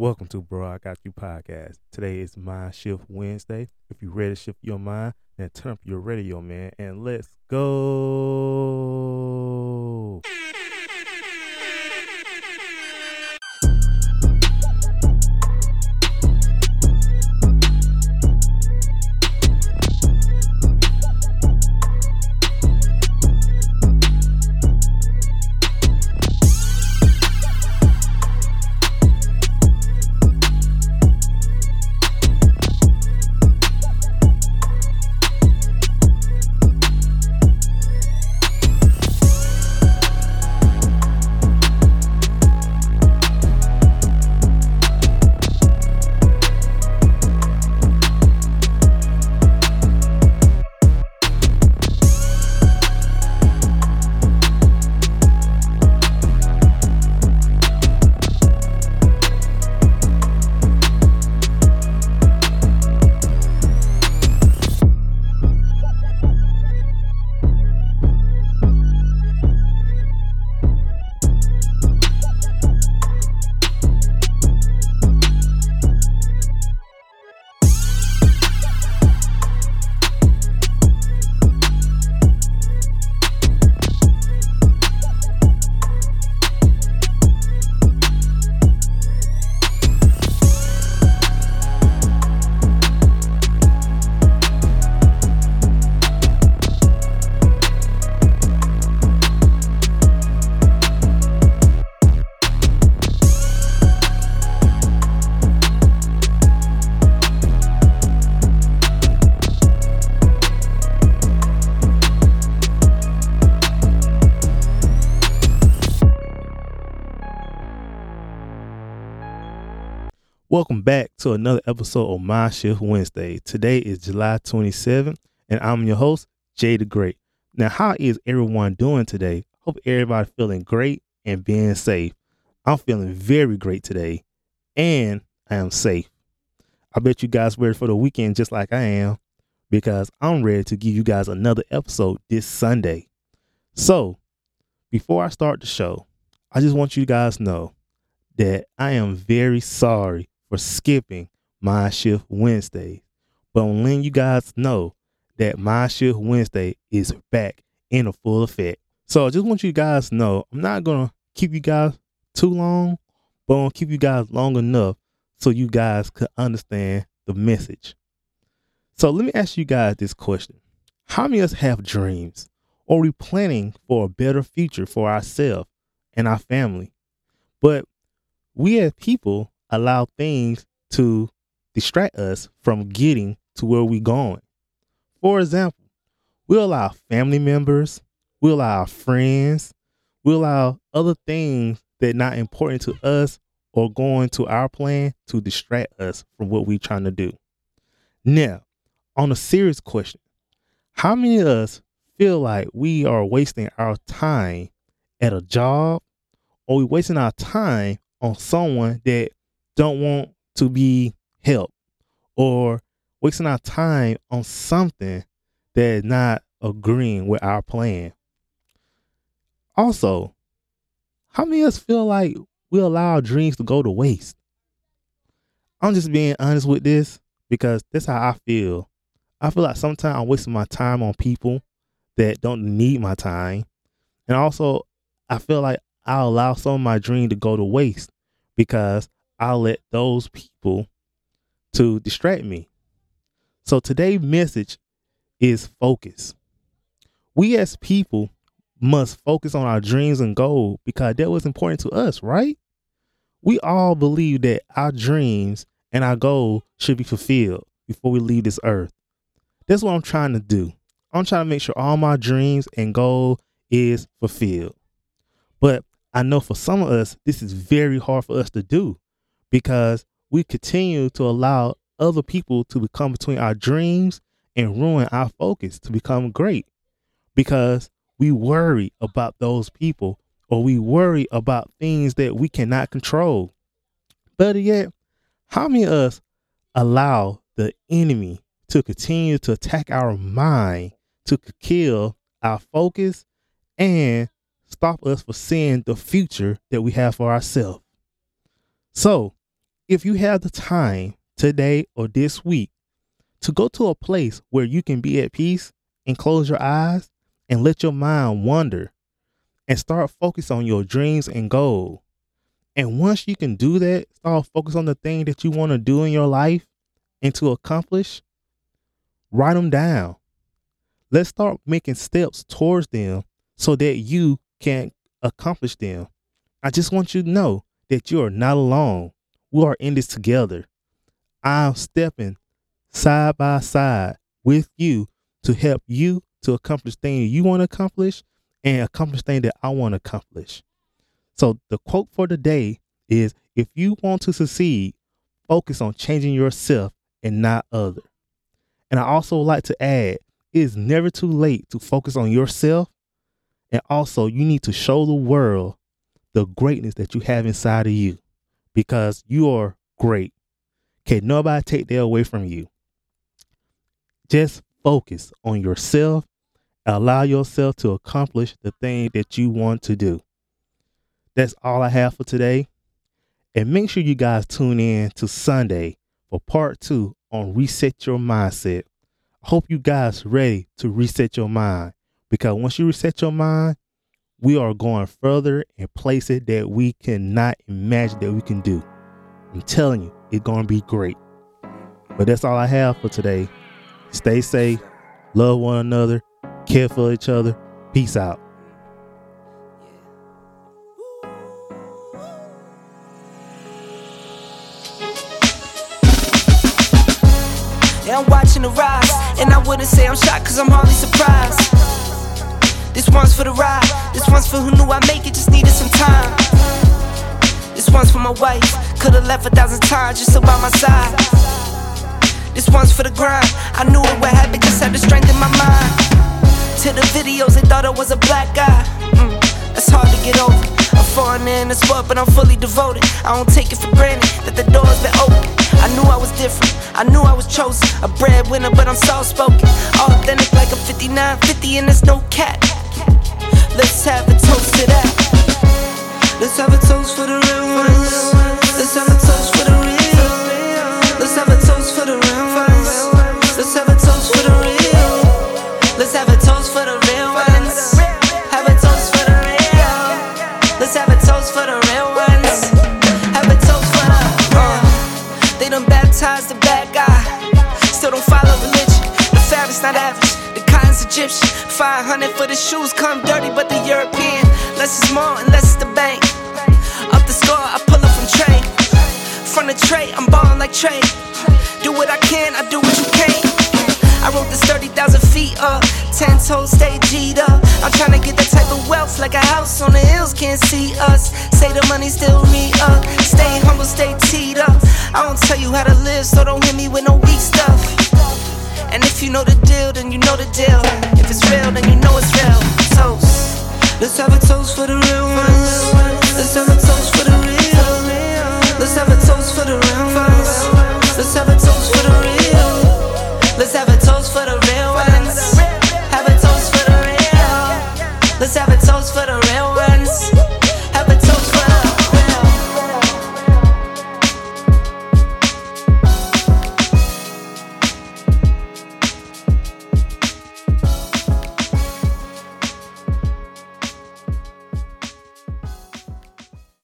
Welcome to Bro I Got You podcast. Today is Mind Shift Wednesday. If you're ready to shift your mind, then turn up your radio, man, and let's go. Welcome back to another episode of Mind Shift Wednesday. Today is July 27th, and I'm your host, Jay the Great. Now, how is everyone doing today? Hope everybody feeling great and being safe. I'm feeling very great today, and I am safe. I bet you guys ready for the weekend just like I am, because I'm ready to give you guys another episode this Sunday. So, before I start the show, I just want you guys to know that I am very sorry for skipping Mind Shift Wednesday. But I'm letting you guys know that Mind Shift Wednesday is back in a full effect. So I just want you guys to know I'm not gonna keep you guys too long, but I'm gonna keep you guys long enough so you guys could understand the message. So let me ask you guys this question. How many of us have dreams? Or are we planning for a better future for ourselves and our family? But we as people allow things to distract us from getting to where we're going. For example, we allow family members, we allow friends, we allow other things that not important to us or going to our plan to distract us from what we're trying to do. Now, on a serious question, how many of us feel like we are wasting our time at a job or we wasting our time on someone that don't want to be helped or wasting our time on something that is not agreeing with our plan. Also, how many of us feel like we allow our dreams to go to waste? I'm just being honest with this because that's how I feel. I feel like sometimes I'm wasting my time on people that don't need my time. And also, I feel like I allow some of my dream to go to waste because I'll let those people to distract me. So today's message is focus. We as people must focus on our dreams and goals because that was important to us, right? We all believe that our dreams and our goal should be fulfilled before we leave this earth. That's what I'm trying to do. I'm trying to make sure all my dreams and goal is fulfilled. But I know for some of us, this is very hard for us to do because we continue to allow other people to become between our dreams and ruin our focus to become great because we worry about those people or we worry about things that we cannot control. Better yet, how many of us allow the enemy to continue to attack our mind to kill our focus and stop us from seeing the future that we have for ourselves? So, if you have the time today or this week to go to a place where you can be at peace and close your eyes and let your mind wander and start focus on your dreams and goals. And once you can do that, start focus on the thing that you want to do in your life and to accomplish, write them down. Let's start making steps towards them so that you can accomplish them. I just want you to know that you are not alone. We are in this together. I'm stepping side by side with you to help you to accomplish things you want to accomplish and accomplish things that I want to accomplish. So the quote for the day is if you want to succeed, focus on changing yourself and not other. And I also like to add, it is never too late to focus on yourself. And also you need to show the world the greatness that you have inside of you because you are great. Can nobody take that away from you? Just focus on yourself. Allow yourself to accomplish the thing that you want to do. That's all I have for today. And make sure you guys tune in to Sunday for part two on Reset Your Mindset. I hope you guys ready to reset your mind because once you reset your mind, we are going further in places that we cannot imagine that we can do. I'm telling you, it's going to be great. But that's all I have for today. Stay safe, love one another, care for each other. Peace out. Yeah, I'm watching the rise, and I wouldn't say I'm shocked, cause I'm hardly surprised. This one's for the ride, this one's for who knew I'd make it, just needed some time. This one's for my wife, could've left a thousand times just to by my side. This one's for the grind, I knew it would happen, just had the strength in my mind. To the videos, they thought I was a black guy. Mm, that's hard to get over. I'm foreigner in the sport, but I'm fully devoted. I don't take it for granted that the door's been open. I knew I was different, I knew I was chosen. A breadwinner, but I'm soft spoken. Authentic like a 5950, and there's no cap. Let's have a toast to that. Let's have a toast for the real ones. Let's have a toast for the real. Let's have a toast for the real ones. Let's have a toast for the real. Let's have a toast for the real ones. Have a toast for the real. Let's have a toast for the real ones. Have a toast for the. Uh, they done baptized the bad guy. Still don't follow religion. The fabric's not average. Cotton's Egyptian. 500 for the shoes come dirty, but the European. Less is more and less is the bank. Up the score, I pull up from trade. From the tray, I'm ballin' like Trey. Do what I can, I do what you can't. I wrote this 30,000 feet up, 10 toes stay G'd up. I'm tryna get that type of wealth like a house on the hills, can't see us. Say the money still me up, stay humble, stay teed up. I don't tell you how to live, so don't hit me with no weak stuff. And if you know the deal, then you know the deal. If it's real, then you know it's real. Toast. Let's have a toast for the real.